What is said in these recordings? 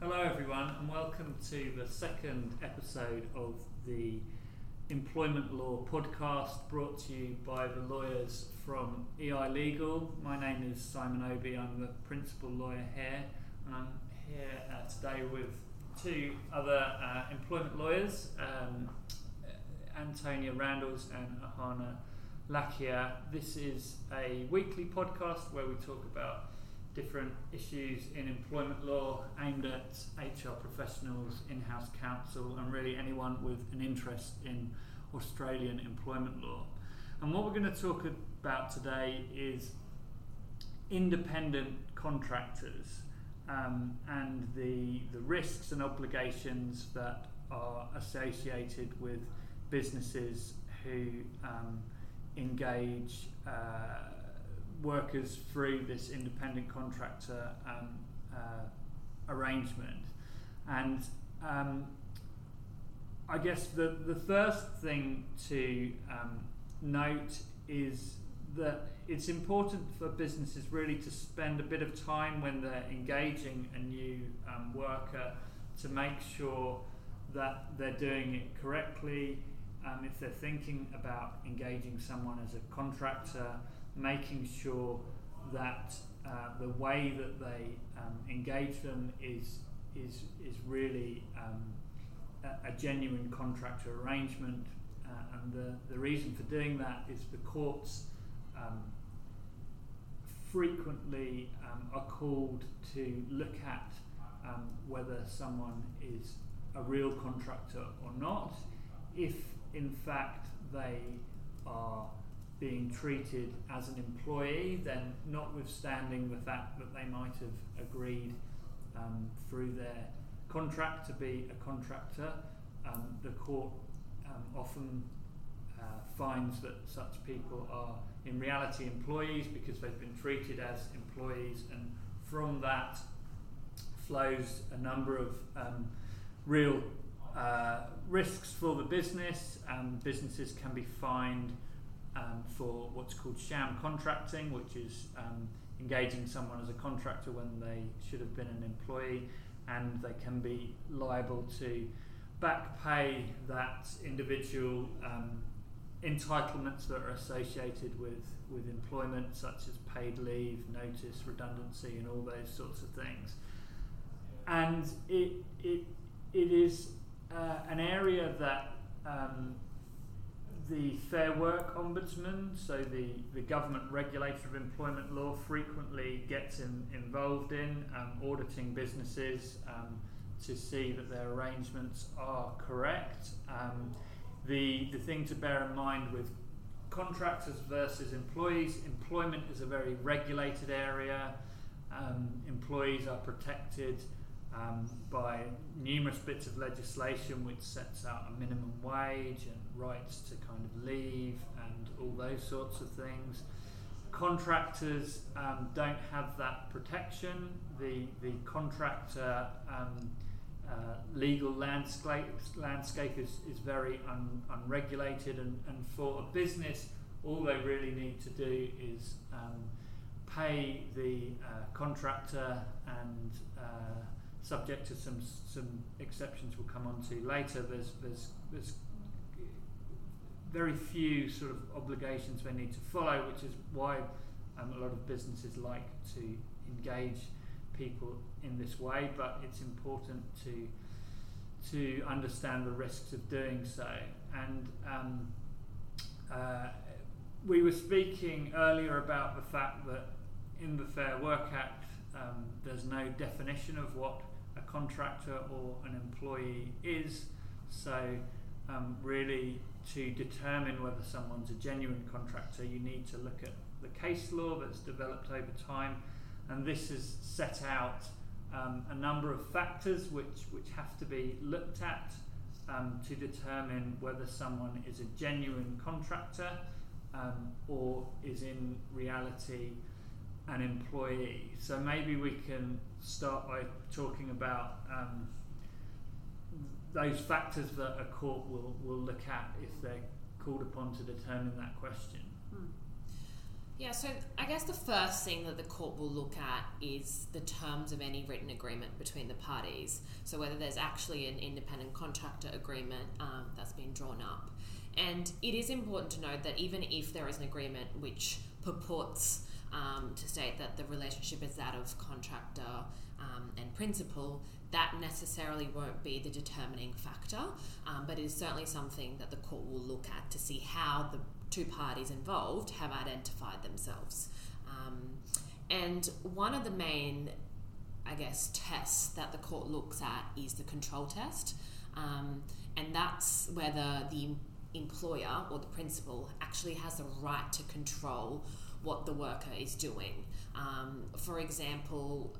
Hello, everyone, and welcome to the second episode of the Employment Law podcast brought to you by the lawyers from EI Legal. My name is Simon Obi, I'm the principal lawyer here, and I'm here uh, today with two other uh, employment lawyers, um, Antonia Randalls and Ahana Lakia. This is a weekly podcast where we talk about different issues in employment law aimed at HR professionals, in house counsel, and really anyone with an interest in Australian employment law. And what we're going to talk about today is independent contractors um, and the, the risks and obligations that are associated with businesses who um, engage. Uh, workers through this independent contractor um, uh, arrangement. And um, I guess the, the first thing to um, note is that it's important for businesses really to spend a bit of time when they're engaging a new um, worker to make sure that they're doing it correctly. Um, if they're thinking about engaging someone as a contractor, making sure that uh, the way that they um, engage them is is is really um, a, a, genuine contractor arrangement, uh, and the the reason for doing that is the courts um, frequently um, are called to look at um, whether someone is a real contractor or not, if in fact they are being treated as an employee, then notwithstanding the fact that they might have agreed um, through their contract to be a contractor, um, the court um, often uh, finds that such people are in reality employees because they've been treated as employees, and from that flows a number of um, real uh, risks for the business. and businesses can be fined um, for what's called sham contracting, which is um, engaging someone as a contractor when they should have been an employee, and they can be liable to back pay that individual um, entitlements that are associated with, with employment, such as paid leave, notice, redundancy, and all those sorts of things. And it, it, it is uh, an area that um, the Fair Work Ombudsman, so the, the government regulator of employment law, frequently gets in, involved in um, auditing businesses um, to see that their arrangements are correct. Um, the, the thing to bear in mind with contractors versus employees, employment is a very regulated area. Um, employees are protected um, by numerous bits of legislation which sets out a minimum wage and rights to kind of leave and all those sorts of things. Contractors um, don't have that protection. The, the contractor um, uh, legal landscape, landscape is, is very un, unregulated, and, and for a business, all they really need to do is um, pay the uh, contractor and uh, subject to some some exceptions we'll come on to later. There's there's there's very few sort of obligations they need to follow, which is why um, a lot of businesses like to engage people in this way. But it's important to to understand the risks of doing so. And um, uh, we were speaking earlier about the fact that in the Fair Work Act, um, there's no definition of what a contractor or an employee is. So, um, really, to determine whether someone's a genuine contractor, you need to look at the case law that's developed over time, and this has set out um, a number of factors which, which have to be looked at um, to determine whether someone is a genuine contractor um, or is in reality an employee. So maybe we can start by talking about um, those factors that a court will, will look at if they're called upon to determine that question. Hmm. Yeah, so I guess the first thing that the court will look at is the terms of any written agreement between the parties. So whether there's actually an independent contractor agreement um, that's been drawn up. And it is important to note that even if there is an agreement which purports um, to state that the relationship is that of contractor um, and principal, that necessarily won't be the determining factor, um, but it is certainly something that the court will look at to see how the two parties involved have identified themselves. Um, and one of the main, I guess, tests that the court looks at is the control test, um, and that's whether the employer or the principal actually has the right to control what the worker is doing. Um, for example,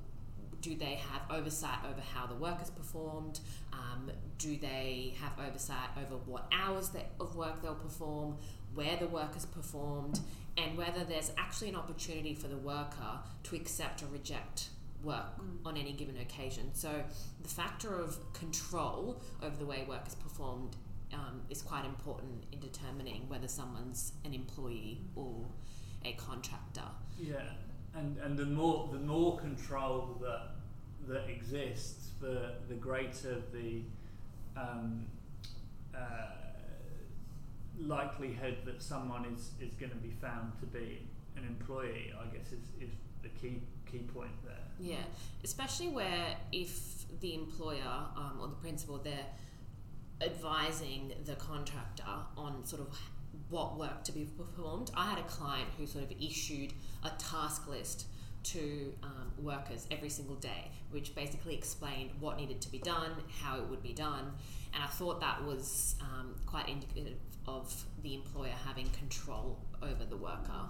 do they have oversight over how the work is performed? Um, do they have oversight over what hours of work they'll perform, where the work is performed, and whether there's actually an opportunity for the worker to accept or reject work mm. on any given occasion. So the factor of control over the way work is performed um, is quite important in determining whether someone's an employee or a contractor. Yeah, and and the more the more control that that exists, the the greater the um, uh, likelihood that someone is, is going to be found to be an employee. I guess is, is the key key point there. Yeah, especially where if the employer um, or the principal they're advising the contractor on sort of what work to be performed. I had a client who sort of issued a task list to um, workers every single day, which basically explained what needed to be done, how it would be done, and I thought that was um, quite indicative of the employer having control over the worker.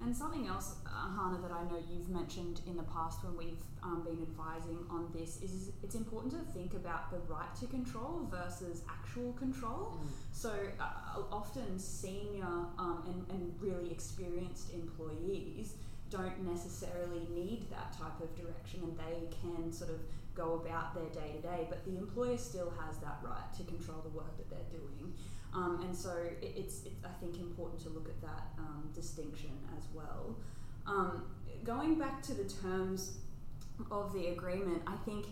And something else, uh, Hannah, that I know you've mentioned in the past when we've um, been advising on this is it's important to think about the right to control versus actual control. Mm. So uh, often senior um, and, and really experienced employees don't necessarily need that type of direction and they can sort of go about their day to day, but the employer still has that right to control the work that they're doing. Um, and so it, it's, it's, I think, important to look at that um, distinction as well. Um, going back to the terms of the agreement, I think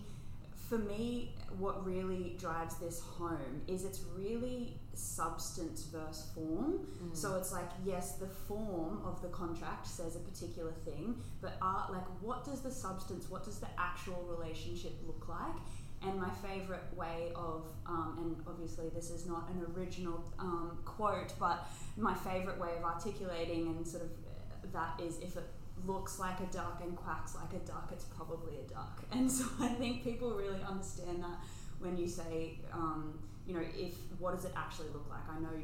for me, what really drives this home is it's really substance versus form. Mm. So it's like, yes, the form of the contract says a particular thing, but art, like, what does the substance, what does the actual relationship look like? And my favorite way of, um, and obviously this is not an original um, quote, but my favorite way of articulating and sort of that is if it looks like a duck and quacks like a duck, it's probably a duck. And so I think people really understand that when you say, um, you know, if what does it actually look like? I know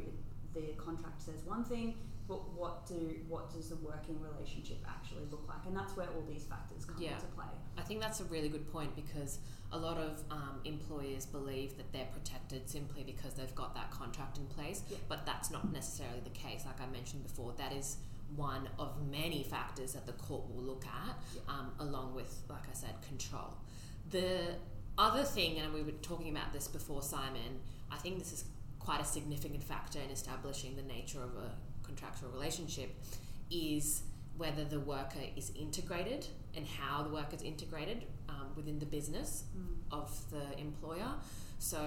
the contract says one thing, but what do what does the working relationship actually look like? And that's where all these factors come yeah. into play. I think that's a really good point because a lot of um, employers believe that they're protected simply because they've got that contract in place, yeah. but that's not necessarily the case. Like I mentioned before, that is one of many factors that the court will look at, yeah. um, along with, like I said, control. The other thing, and we were talking about this before, Simon, I think this is quite a significant factor in establishing the nature of a contractual relationship, is whether the worker is integrated and how the worker is integrated um, within the business mm. of the employer. So,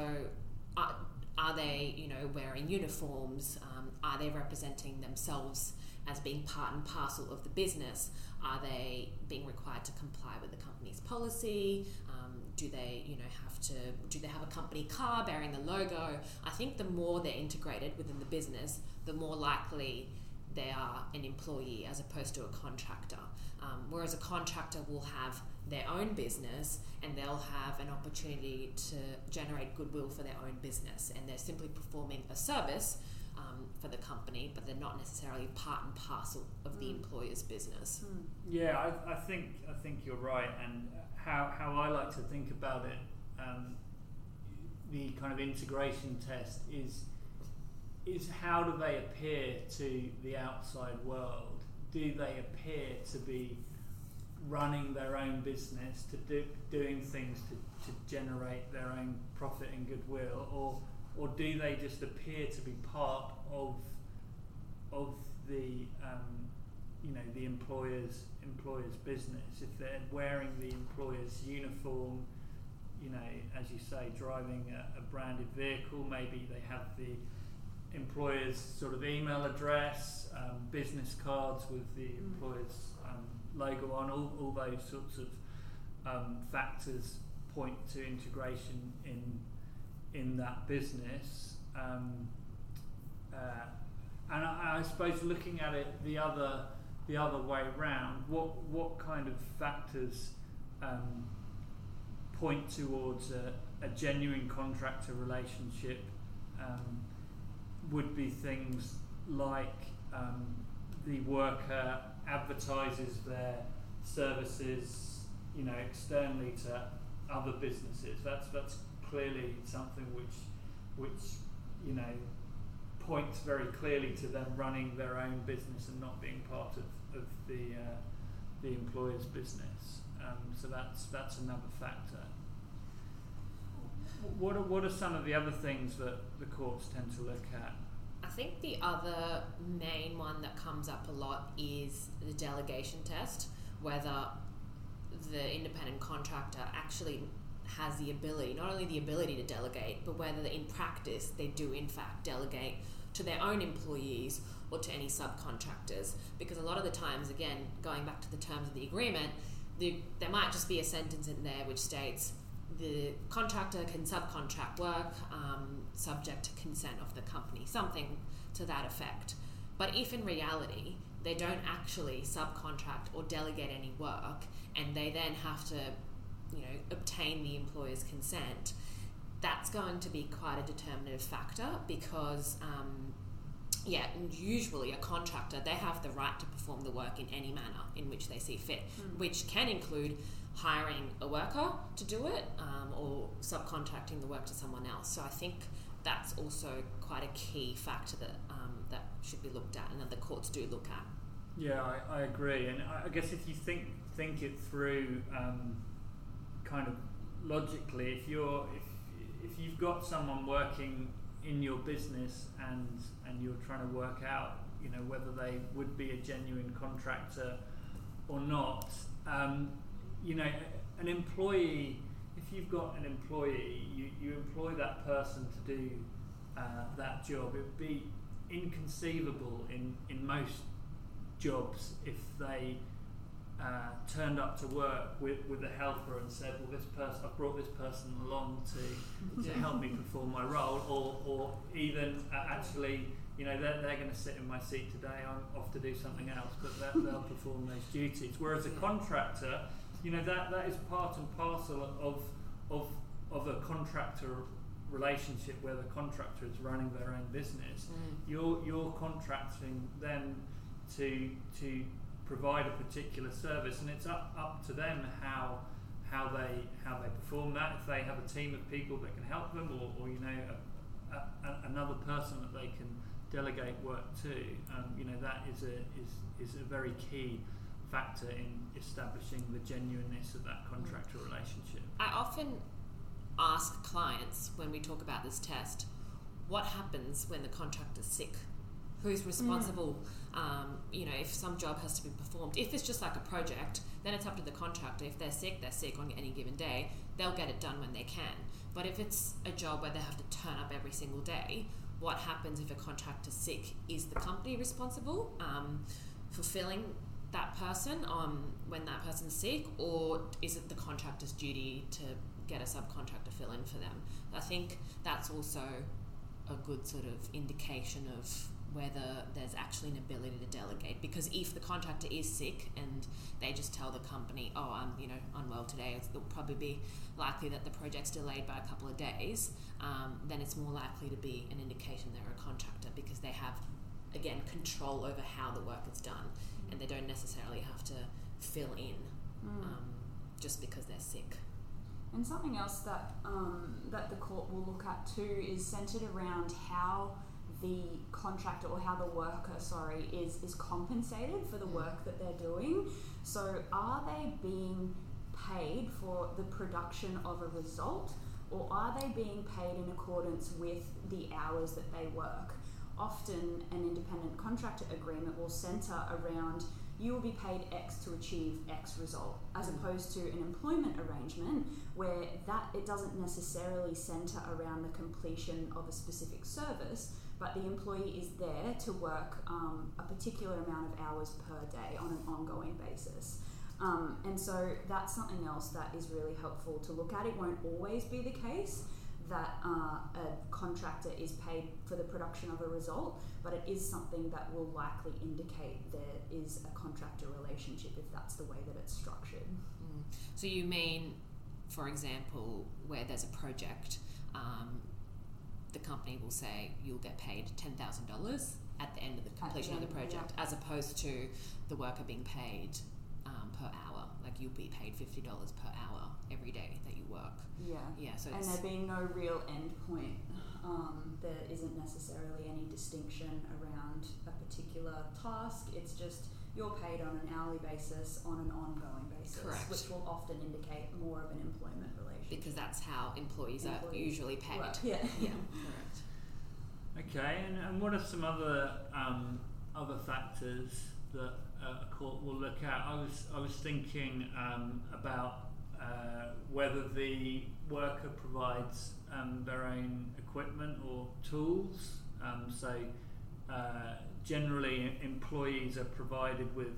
are, are, they, you know, wearing uniforms? Um, are they representing themselves as being part and parcel of the business? Are they being required to comply with the company's policy? Um, do they, you know, have to? Do they have a company car bearing the logo? I think the more they're integrated within the business, the more likely they are an employee as opposed to a contractor. Um, whereas a contractor will have their own business and they'll have an opportunity to generate goodwill for their own business and they're simply performing a service um, for the company, but they're not necessarily part and parcel of the mm. employer's business. Mm. Yeah, I, I, think I think you're right, and how, how I like to think about it, um, the kind of integration test is is how do they appear to the outside world? Do they appear to be running their own business, to do, doing things to, to generate their own profit and goodwill, or or do they just appear to be part of of the um, you know the employer's employer's business. If they're wearing the employer's uniform, you know, as you say, driving a, a branded vehicle, maybe they have the employer's sort of email address, um, business cards with the Mm. employer's um, logo on, all, all those sorts of um, factors point to integration in in that business. Um, uh, and I, I suppose looking at it the other the other way round, what what kind of factors um, point towards a, a genuine contractor relationship? Um, would be things like um, the worker advertises their services, you know, externally to other businesses. That's that's clearly something which which you know points very clearly to them running their own business and not being part of, of the uh, the employer's business. Um, so that's that's another factor. What are, what are some of the other things that the courts tend to look at? I think the other main one that comes up a lot is the delegation test, whether the independent contractor actually has the ability, not only the ability to delegate, but whether in practice they do in fact delegate to their own employees or to any subcontractors. Because a lot of the times, again, going back to the terms of the agreement, the, there might just be a sentence in there which states the contractor can subcontract work um, subject to consent of the company, something to that effect. But if in reality they don't actually subcontract or delegate any work, and they then have to, you know, obtain the employer's consent, that's going to be quite a determinative factor because. Um, yeah, usually a contractor, they have the right to perform the work in any manner in which they see fit, Mm. which can include hiring a worker to do it um, or subcontracting the work to someone else. So I think that's also quite a key factor that um, that should be looked at and that the courts do look at. Yeah, I, I agree, and I guess if you think think it through, um, kind of logically, if you're if if you've got someone working in your business and and you're trying to work out, you know, whether they would be a genuine contractor or not, um, you know, an employee. If you've got an employee, you, you employ that person to do uh, that job. It would be inconceivable in, in most jobs if they uh, turned up to work with, with a helper and said, "Well, this person, I've brought this person along to, to help me perform my role," or, or even uh, actually, you know, they're, they're going to sit in my seat today. I'm off to do something else, but they'll perform those duties. Whereas a contractor, you know, that, that is part and parcel of of of a contractor relationship where the contractor is running their own business. You're you're contracting them to to provide a particular service and it's up up to them how how they how they perform that. If they have a team of people that can help them or, or you know a, a, a, another person that they can delegate work to um, you know that is a is is a very key factor in establishing the genuineness of that contractor relationship I often ask clients when we talk about this test, what happens when the contractor's sick? Who's responsible? Um, you know, if some job has to be performed, if it's just like a project, then it's up to the contractor. If they're sick, they're sick on any given day. They'll get it done when they can. But if it's a job where they have to turn up every single day, what happens if a contractor's sick? Is the company responsible um, fulfilling that person um, when that person's sick, or is it the contractor's duty to get a subcontractor fill in for them? I think that's also a good sort of indication of whether there's actually an ability to delegate. Because if the contractor is sick and they just tell the company, "Oh, I'm you know unwell today," it'll probably be likely that the project's delayed by a couple of days. Um, then it's more likely to be an indication they're a contractor because they have again control over how the work is done and they don't necessarily have to fill in Mm. um, just because they're sick. And something else that um, that the court will look at too is centered around how the contractor or how the worker, sorry, is is compensated for the work that they're doing. So, are they being paid for the production of a result, or are they being paid in accordance with the hours that they work? Often, an independent contractor agreement will center around you will be paid X to achieve X result, as opposed to an employment arrangement where that it doesn't necessarily center around the completion of a specific service, but the employee is there to work um, a particular amount of hours per day on an ongoing basis. Um, and so that's something else that is really helpful to look at. It won't always be the case that uh, a contractor is paid for the production of a result, but it is something that will likely indicate there is a contractor relationship if that's the way that it's structured. Mm. So you mean, for example, where there's a project, um, the company will say you'll get paid ten thousand dollars at the end of the completion of the project, as opposed to the worker being paid um, per hour. Like you'll be paid fifty dollars per hour every day that you work. Yeah. Yeah. So And it's there being no real end point, um, there isn't necessarily any distinction around a particular task. It's just you're paid on an hourly basis on an ongoing basis, Correct. which will often indicate more of an employment relationship. because that's how employees, are usually paid. Work, Yeah. Yeah. Correct. Okay, and, and what are some other um, other factors that uh, a court will look at? I was I was thinking um, about uh, whether the worker provides um, their own equipment or tools. Um, so uh, generally, employees are provided with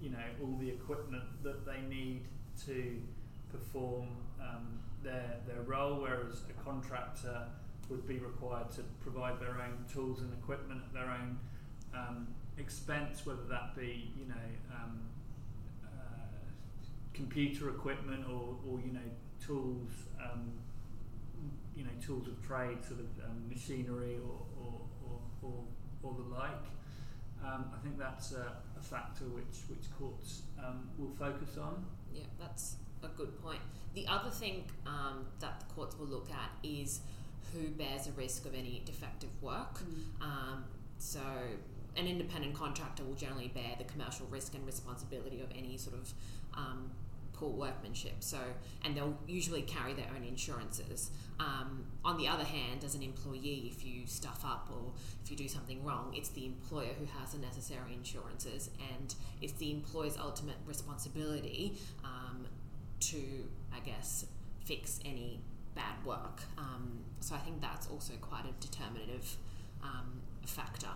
you know all the equipment that they need to perform um, their their role, whereas a contractor would be required to provide their own tools and equipment at their own um, expense, whether that be you know um, computer equipment or, or you know tools um, you know tools of trade, sort of um, machinery or or, or, or, or the like. Um, I think that's a, a factor which which courts um, will focus on. Yeah, that's a good point. The other thing um, that the courts will look at is who bears the risk of any defective work. Mm. Um, so, an independent contractor will generally bear the commercial risk and responsibility of any sort of um, workmanship. So, and they'll usually carry their own insurances. Um, on the other hand, as an employee, if you stuff up or if you do something wrong, it's the employer who has the necessary insurances, and it's the employer's ultimate responsibility um, to, I guess, fix any bad work. Um, so I think that's also quite a determinative um, factor.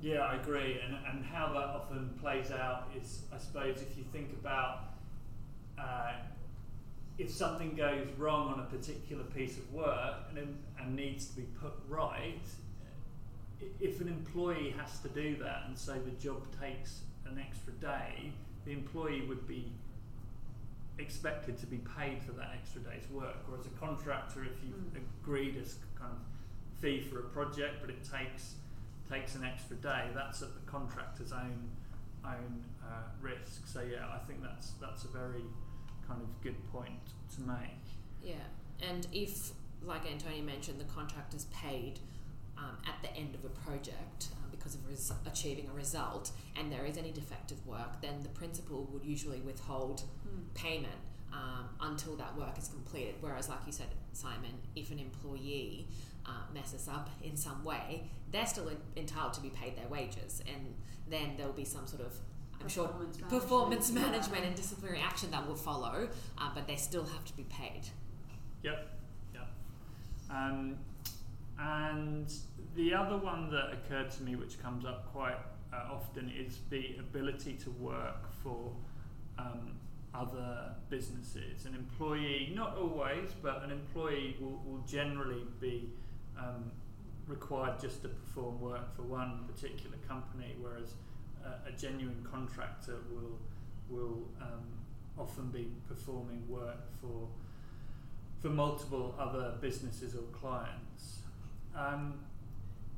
Yeah, I agree. And, and how that often plays out is, I suppose, if you think about uh, if something goes wrong on a particular piece of work and, and needs to be put right, if an employee has to do that and say the job takes an extra day, the employee would be expected to be paid for that extra day's work. Whereas a contractor, if you've Mm. agreed as kind of fee for a project, but it takes takes an extra day, that's at the contractor's own own uh, risk. So yeah, I think that's that's a very kind of good point to make. Yeah, and if, like Antonia mentioned, the contractor's paid um, at the end of a project uh, because of res- achieving a result, and there is any defective work, then the principal would usually withhold Mm. payment um, until that work is completed. Whereas, like you said, Simon, if an employee uh, messes up in some way, they're still in, entitled to be paid their wages, and then there will be some sort of I'm sure Performance performance management, yeah. management and disciplinary action that will follow, uh, but they still have to be paid. Yep, yep. Um, and the other one that occurred to me, which comes up quite uh, often, is the ability to work for um, other businesses. An employee, not always, but an employee will, will generally be um, required just to perform work for one particular company, whereas a, a genuine contractor will will um, often be performing work for for multiple other businesses or clients. Um,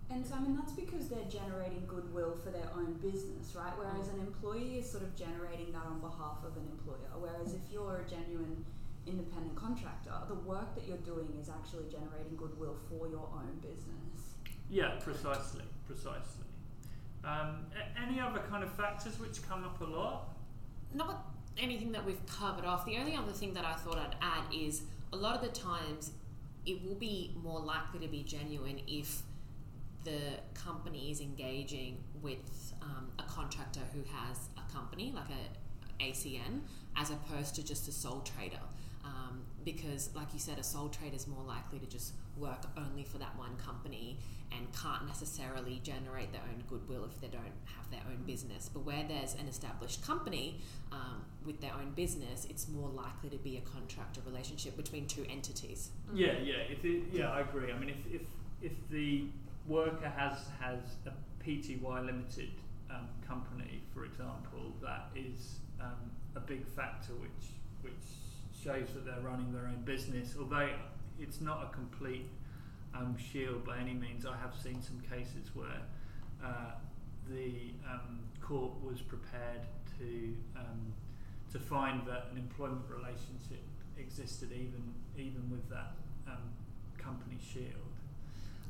And so, I mean, that's because they're generating goodwill for their own business, right? Whereas an employee is sort of generating that on behalf of an employer. Whereas if you're a genuine independent contractor, the work that you're doing is actually generating goodwill for your own business. yeah, precisely, precisely. Um, any other kind of factors which come up a lot? Not anything that we've covered off. The only other thing that I thought I'd add is a lot of the times it will be more likely to be genuine if the company is engaging with um, a contractor who has a company, like a ACN, as opposed to just a sole trader. Um, because, like you said, a sole trader is more likely to just work only for that one company and can't necessarily generate their own goodwill if they don't have their own business. But where there's an established company um, with their own business, it's more likely to be a contractor relationship between two entities. Yeah, yeah, it, yeah, I agree. I mean, if, if if the worker has has a PTY limited um, company, for example, that is um, a big factor which shows that they're running their own business. Although it's not a complete um, shield by any means. I have seen some cases where uh, the um, court was prepared to um, to find that an employment relationship existed even even with that um, company shield.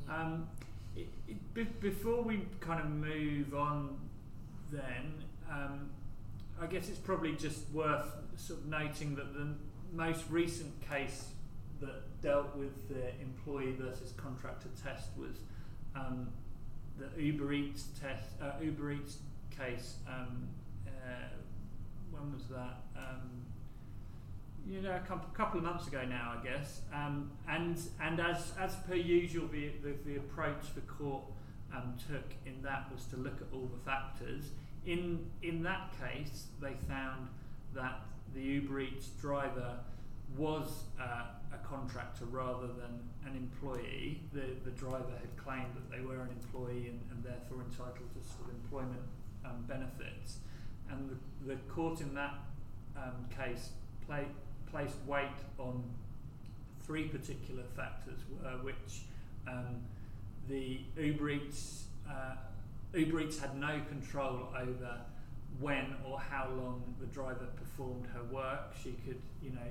Yeah. Um, it, it, be, before we kind of move on, then um, I guess it's probably just worth sort of noting that the most recent case that dealt with the employee versus contractor test was um, the Uber Eats test, uh, Uber Eats case. Um, uh, when was that? Um, you know, a couple, of months ago now, I guess. Um, and and as as per usual, the the, the approach the court um, took in that was to look at all the factors. In in that case, they found that the Uber Eats driver was uh, a contractor rather than an employee. The the driver had claimed that they were an employee and, and therefore entitled to sort of employment um, benefits. And the, the court in that um, case play, placed weight on three particular factors, uh, which um, the Uber Eats uh, Uber Eats had no control over when or how long the driver performed her work. She could, you know,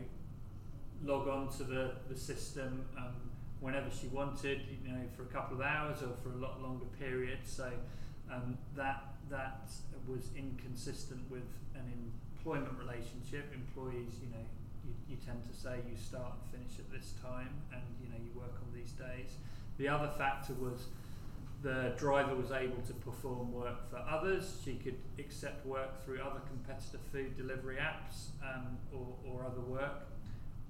log on to the, the system um, whenever she wanted, you know, for a couple of hours or for a lot longer period. So um, that that was inconsistent with an employment relationship. Employees, you know, you, you tend to say you start and finish at this time, and you know you work on these days. The other factor was the driver was able to perform work for others. She could accept work through other competitor food delivery apps um, or, or other work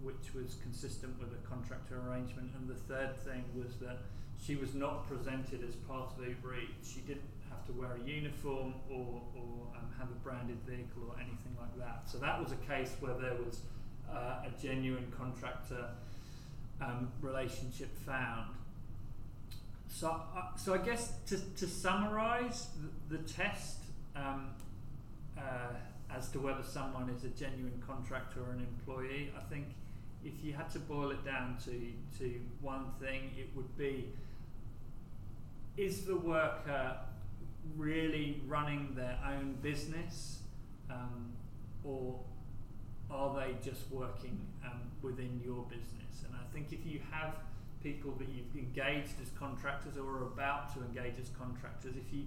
which was consistent with a contractor arrangement. And the third thing was that she was not presented as part of Uber Eats. She didn't have to wear a uniform or, or um, have a branded vehicle or anything like that. So that was a case where there was uh, a genuine contractor um, relationship found. So, uh, so I guess to, to summarise the, the test um, uh, as to whether someone is a genuine contractor or an employee, I think if you had to boil it down to, to one thing, it would be is the worker really running their own business um, or are they just working um, within your business? And I think if you have people that you've engaged as contractors or are about to engage as contractors, if you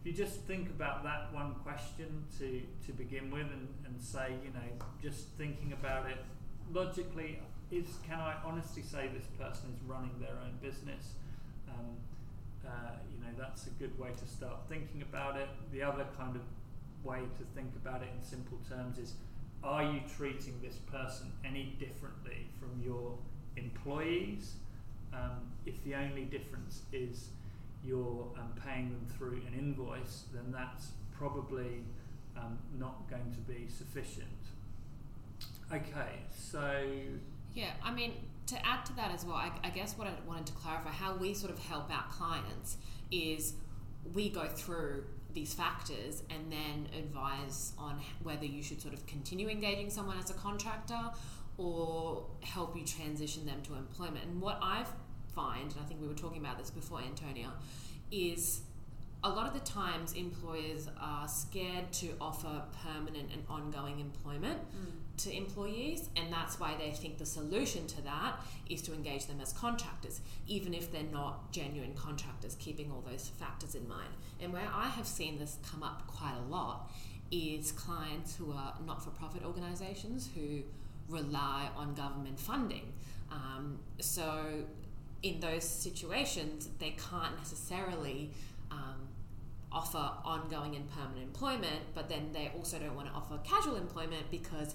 if you just think about that one question to, to begin with and, and say, you know, just thinking about it logically, is can I honestly say this person is running their own business? Um, uh, you know, that's a good way to start thinking about it. The other kind of way to think about it in simple terms is are you treating this person any differently from your employees? Um, if the only difference is you're um, paying them through an invoice, then that's probably um, not going to be sufficient. Okay, so Yeah, I mean, to add to that as well, I, I guess what I wanted to clarify how we sort of help our clients is we go through these factors and then advise on whether you should sort of continue engaging someone as a contractor or help you transition them to employment. And what I find, and I think we were talking about this before, Antonia, is a lot of the times employers are scared to offer permanent and ongoing employment to employees, and that's why they think the solution to that is to engage them as contractors, even if they're not genuine contractors, keeping all those factors in mind. And where I have seen this come up quite a lot is clients who are not for profit organisations who rely on government funding. Um, so, in those situations, they can't necessarily um, offer ongoing and permanent employment, but then they also don't want to offer casual employment because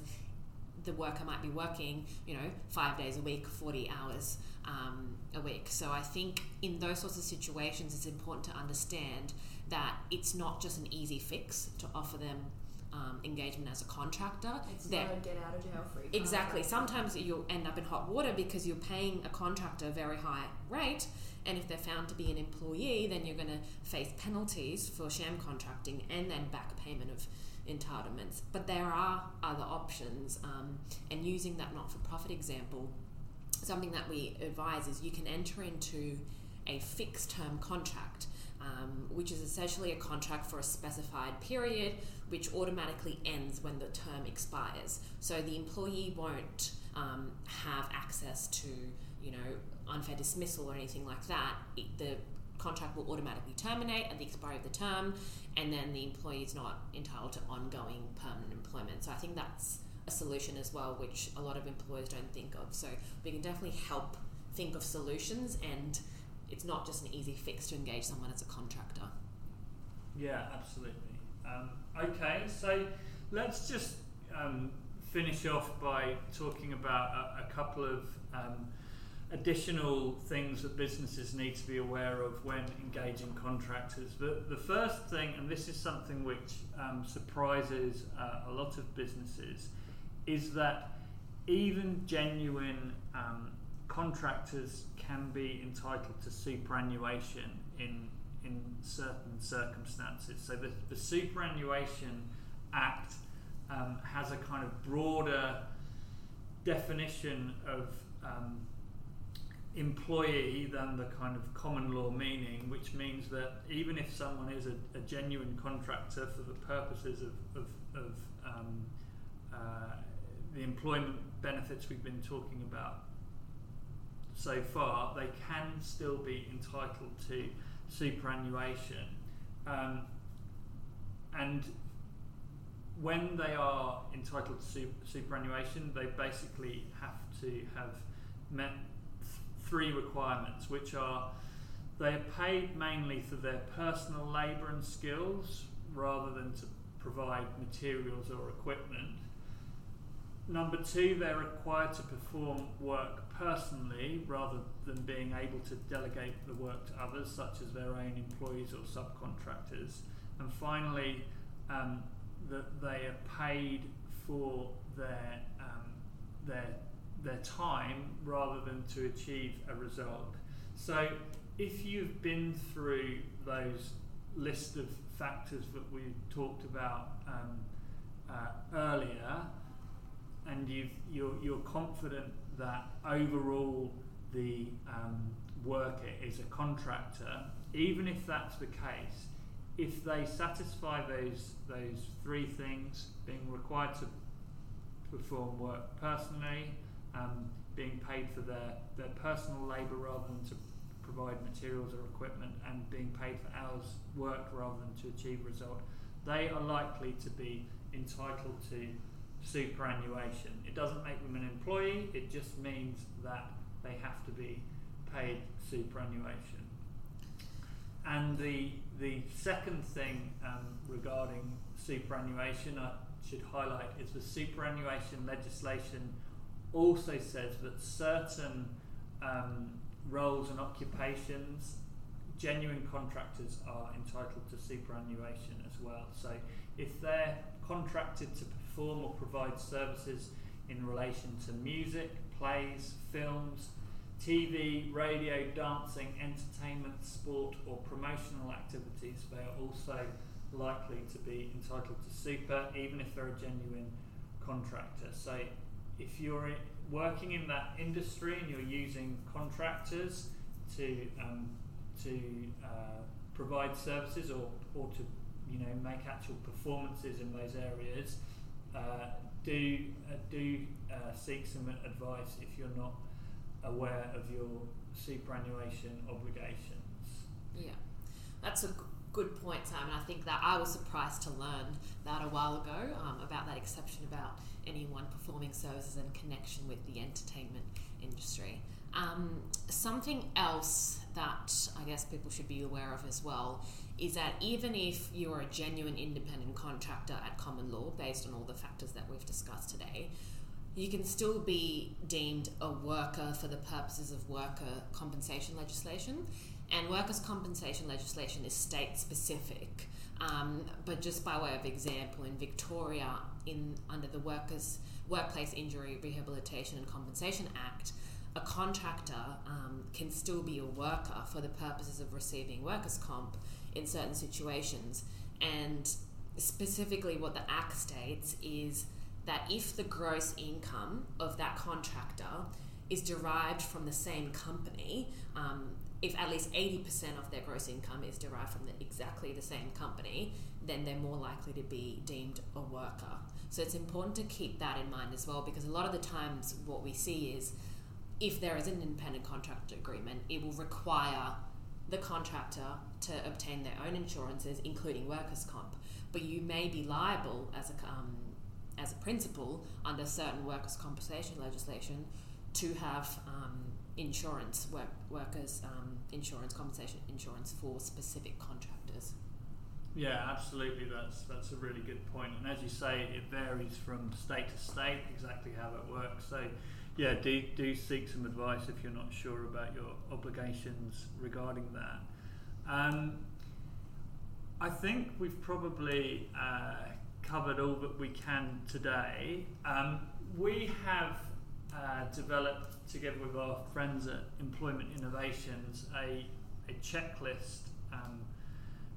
the worker might be working, you know, five days a week, 40 hours um, a week. So I think in those sorts of situations, it's important to understand that it's not just an easy fix to offer them um, engagement as a contractor. It's They're- not get out of jail free. Exactly. Sometimes you'll end up in hot water because you're paying a contractor a very high rate, and if they're found to be an employee, then you're going to face penalties for sham contracting and then back payment of entitlements. But there are other options, um, and using that not for profit example, something that we advise is you can enter into a fixed term contract. Um, which is essentially a contract for a specified period, which automatically ends when the term expires. So the employee won't um, have access to, you know, unfair dismissal or anything like that. It, the contract will automatically terminate at the expiry of the term, and then the employee is not entitled to ongoing permanent employment. So I think that's a solution as well, which a lot of employers don't think of. So we can definitely help think of solutions, and it's not just an easy fix to engage someone as a contractor. Yeah, absolutely. Um, okay, so let's just um, finish off by talking about a, a couple of um, additional things that businesses need to be aware of when engaging contractors. The, the first thing, and this is something which um, surprises uh, a lot of businesses, is that even genuine um, contractors can be entitled to superannuation in in certain circumstances. So the, the Superannuation Act um, has a kind of broader definition of um, employee than the kind of common law meaning, which means that even if someone is a, a genuine contractor for the purposes of, of, of um, uh, the employment benefits we've been talking about so far, they can still be entitled to superannuation. Um, and when they are entitled to su- superannuation, they basically have to have met th- three requirements, which are they are paid mainly for their personal labour and skills rather than to provide materials or equipment. Number two, they're required to perform work personally rather than being able to delegate the work to others, such as their own employees or subcontractors. And finally, um, that they are paid for their um, their their time rather than to achieve a result. So, if you've been through those list of factors that we talked about um, uh, earlier, and you've, you're, you're confident that overall the um, worker is a contractor, even if that's the case, if they satisfy those those three things, being required to perform work personally, um, being paid for their, their personal labour rather than to provide materials or equipment, and being paid for hours worked rather than to achieve a result, they are likely to be entitled to superannuation. It doesn't make them an employee, it just means that they have to be paid superannuation. And the the second thing um, regarding superannuation I should highlight is the superannuation legislation also says that certain um, roles and occupations, genuine contractors are entitled to superannuation as well. So if they're contracted to perform or provide services in relation to music, plays, films, TV, radio, dancing, entertainment, sport, or promotional activities, they are also likely to be entitled to super, even if they're a genuine contractor. So, if you're working in that industry and you're using contractors to um, to uh, provide services or, or to you know make actual performances in those areas, uh, do uh, do uh, seek some advice if you're not aware of your superannuation obligations. Yeah, that's a g- good point, Simon. I think that I was surprised to learn that a while ago um, about that exception about anyone performing services in connection with the entertainment industry. Um, something else that I guess people should be aware of as well is that even if you're a genuine independent contractor at common law, based on all the factors that we've discussed today, you can still be deemed a worker for the purposes of worker compensation legislation. And workers' compensation legislation is state specific. Um, but just by way of example, in Victoria, in under the Workers Workplace Injury Rehabilitation and Compensation Act, a contractor um, can still be a worker for the purposes of receiving workers' comp in certain situations. And specifically, what the Act states is that if the gross income of that contractor is derived from the same company, um, if at least 80% of their gross income is derived from the, exactly the same company, then they're more likely to be deemed a worker. So it's important to keep that in mind as well because a lot of the times what we see is if there is an independent contractor agreement, it will require the contractor to obtain their own insurances, including workers' comp. But you may be liable as a um, as a principal under certain workers' compensation legislation to have um, insurance work, workers um, insurance compensation insurance for specific contractors. Yeah, absolutely. That's that's a really good point. And as you say, it varies from state to state exactly how it works. So, yeah, do do seek some advice if you're not sure about your obligations regarding that. Um, I think we've probably uh, covered all that we can today. Um, we have uh, developed, together with our friends at Employment Innovations, a, a checklist um,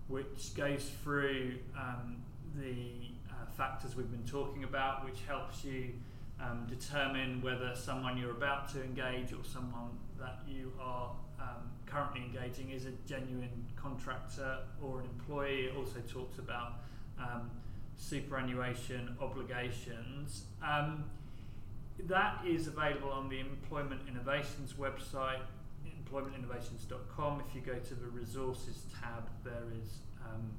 which goes through um, the uh, factors we've been talking about, which helps you um, determine whether someone you're about to engage or someone that you are um, currently engaging is a genuine contractor or an employee. It also talks about um, superannuation obligations. Um, that is available on the Employment Innovations website, employmentinnovations.com. If you go to the resources tab, there is um,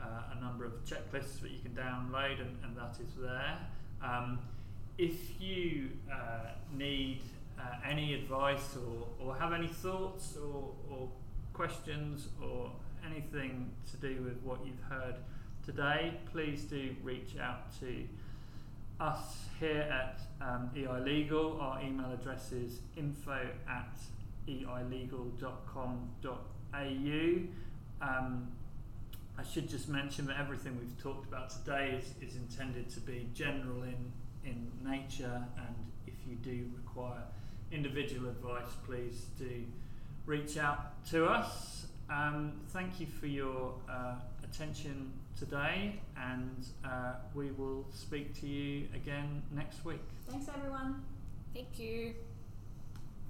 uh, a number of checklists that you can download, and, and that is there. If you uh, need uh, any advice or, or have any thoughts or, or questions or anything to do with what you've heard today, please do reach out to us here at um, EI Legal. Our email address is info at eilegal.com.au. Um, I should just mention that everything we've talked about today is, is intended to be general in, in nature, and if you do require individual advice, please do reach out to us. Um, thank you for your uh, attention today, and uh, we will speak to you again next week. Thanks, everyone. Thank you.